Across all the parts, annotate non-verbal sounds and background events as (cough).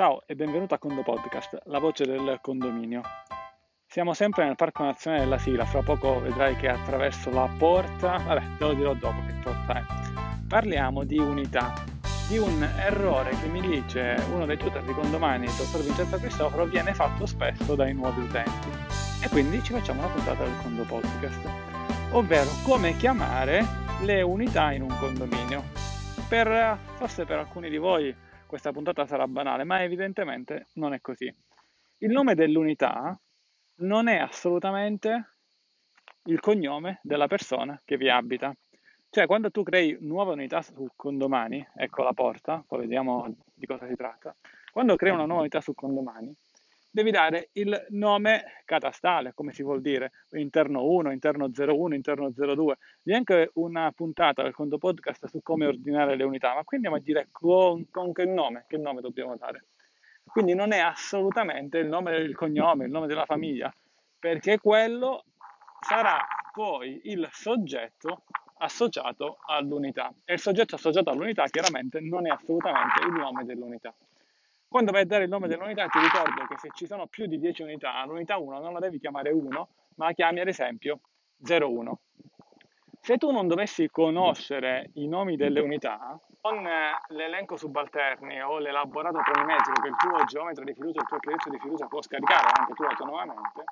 Ciao e benvenuto a Condo Podcast, la voce del condominio. Siamo sempre nel Parco Nazionale della Sila, fra poco vedrai che attraverso la porta, vabbè te lo dirò dopo che porta è. Parliamo di unità, di un errore che mi dice uno dei tutor di condomani, il dottor Vincenzo Cristoforo, viene fatto spesso dai nuovi utenti. E quindi ci facciamo una puntata del Condo Podcast, ovvero come chiamare le unità in un condominio. Per, forse per alcuni di voi questa puntata sarà banale, ma evidentemente non è così. Il nome dell'unità non è assolutamente il cognome della persona che vi abita. Cioè, quando tu crei nuova unità su condomani, ecco la porta, poi vediamo di cosa si tratta. Quando crei una nuova unità su condomani, devi dare il nome catastale, come si vuol dire, interno 1, interno 01, interno 02. Vi è anche una puntata del conto podcast su come ordinare le unità, ma qui andiamo a dire con, con che nome, che nome dobbiamo dare. Quindi non è assolutamente il nome del cognome, il nome della famiglia, perché quello sarà poi il soggetto associato all'unità. E il soggetto associato all'unità chiaramente non è assolutamente il nome dell'unità. Quando vai a dare il nome dell'unità ti ricordo che se ci sono più di 10 unità, l'unità 1 non la devi chiamare 1, ma la chiami ad esempio 01. Se tu non dovessi conoscere i nomi delle unità, con l'elenco subalterni o l'elaborato planimetrico che il tuo geometra di fiducia, il tuo architetto di fiducia può scaricare anche tu autonomamente,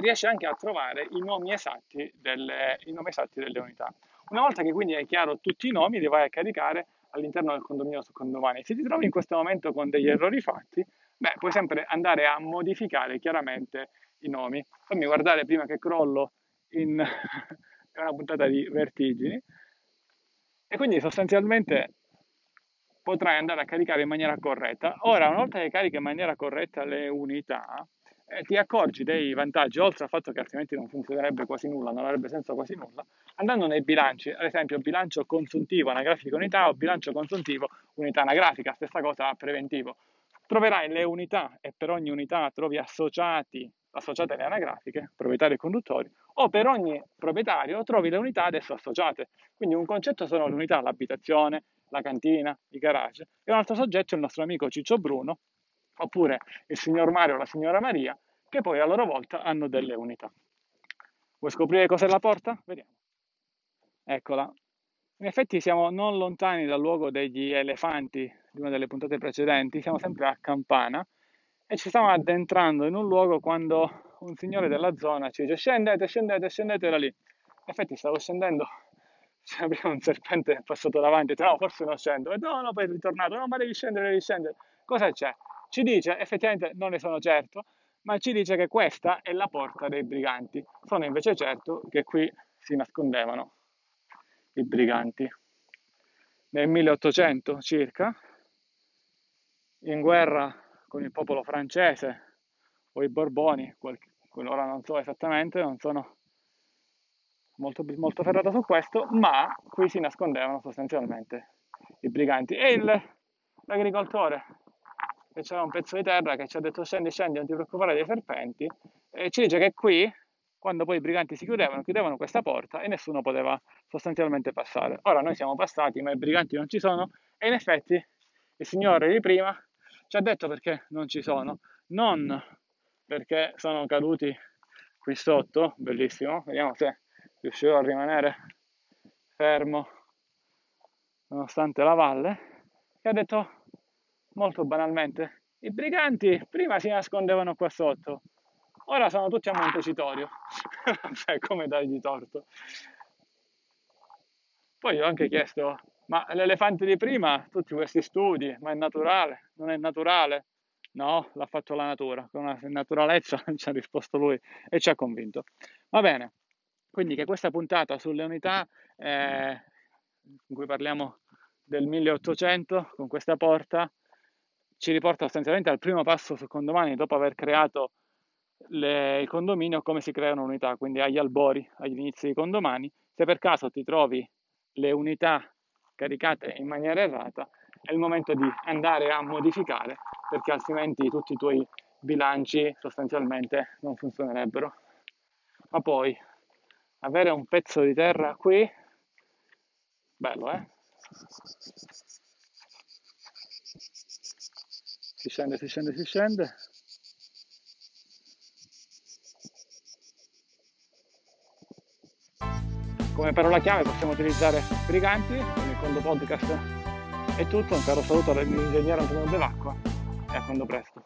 riesci anche a trovare i nomi esatti delle, i nomi esatti delle unità. Una volta che quindi hai chiaro tutti i nomi, li vai a caricare all'interno del condominio su condomani. Se ti trovi in questo momento con degli errori fatti, beh, puoi sempre andare a modificare chiaramente i nomi. Fammi guardare prima che crollo in (laughs) una puntata di vertigini. E quindi sostanzialmente potrai andare a caricare in maniera corretta. Ora, una volta che carichi in maniera corretta le unità, eh, ti accorgi dei vantaggi, oltre al fatto che altrimenti non funzionerebbe quasi nulla, non avrebbe senso quasi nulla, andando nei bilanci, ad esempio bilancio consuntivo anagrafico unità o bilancio consuntivo unità anagrafica, stessa cosa preventivo. Troverai le unità e per ogni unità trovi associati, associate le anagrafiche, proprietari e conduttori, o per ogni proprietario trovi le unità adesso associate. Quindi un concetto sono le unità, l'abitazione, la cantina, i garage, e un altro soggetto è il nostro amico Ciccio Bruno, oppure il signor Mario o la signora Maria, che poi a loro volta hanno delle unità. Vuoi scoprire cos'è la porta? Vediamo. Eccola. In effetti siamo non lontani dal luogo degli elefanti di una delle puntate precedenti, siamo sempre a Campana e ci stiamo addentrando in un luogo quando un signore della zona ci dice scendete, scendete, scendete da lì. In effetti stavo scendendo, prima un serpente passato davanti, no, forse non scendo, e no, no, poi è ritornato, no, ma devi scendere, devi scendere. Cosa c'è? Ci dice, effettivamente non ne sono certo, ma ci dice che questa è la porta dei briganti. Sono invece certo che qui si nascondevano i briganti. Nel 1800 circa, in guerra con il popolo francese o i Borboni, ora non so esattamente, non sono molto, molto ferrato su questo, ma qui si nascondevano sostanzialmente i briganti. E il, l'agricoltore che c'era un pezzo di terra che ci ha detto scendi, scendi, non ti preoccupare dei serpenti, e ci dice che qui, quando poi i briganti si chiudevano, chiudevano questa porta e nessuno poteva sostanzialmente passare. Ora noi siamo passati, ma i briganti non ci sono, e in effetti il signore di prima ci ha detto perché non ci sono, non perché sono caduti qui sotto, bellissimo, vediamo se riuscirò a rimanere fermo nonostante la valle, che ha detto molto banalmente, i briganti prima si nascondevano qua sotto, ora sono tutti a Montecitorio. (laughs) cioè, come dargli torto? Poi ho anche chiesto, ma l'elefante di prima, tutti questi studi, ma è naturale? Non è naturale? No, l'ha fatto la natura, con una naturalezza (laughs) ci ha risposto lui e ci ha convinto. Va bene, quindi che questa puntata sulle unità, eh, in cui parliamo del 1800, con questa porta, ci riporta sostanzialmente al primo passo su condomani dopo aver creato le, il condominio, come si crea un'unità, quindi agli albori, agli inizi dei condomani. Se per caso ti trovi le unità caricate in maniera errata, è il momento di andare a modificare, perché altrimenti tutti i tuoi bilanci sostanzialmente non funzionerebbero. Ma poi avere un pezzo di terra qui, bello eh? Si scende, si scende, si scende. Come parola chiave possiamo utilizzare briganti, con il secondo podcast è tutto, un caro saluto dall'ingegnere Antonio Bevacqua e a quando presto.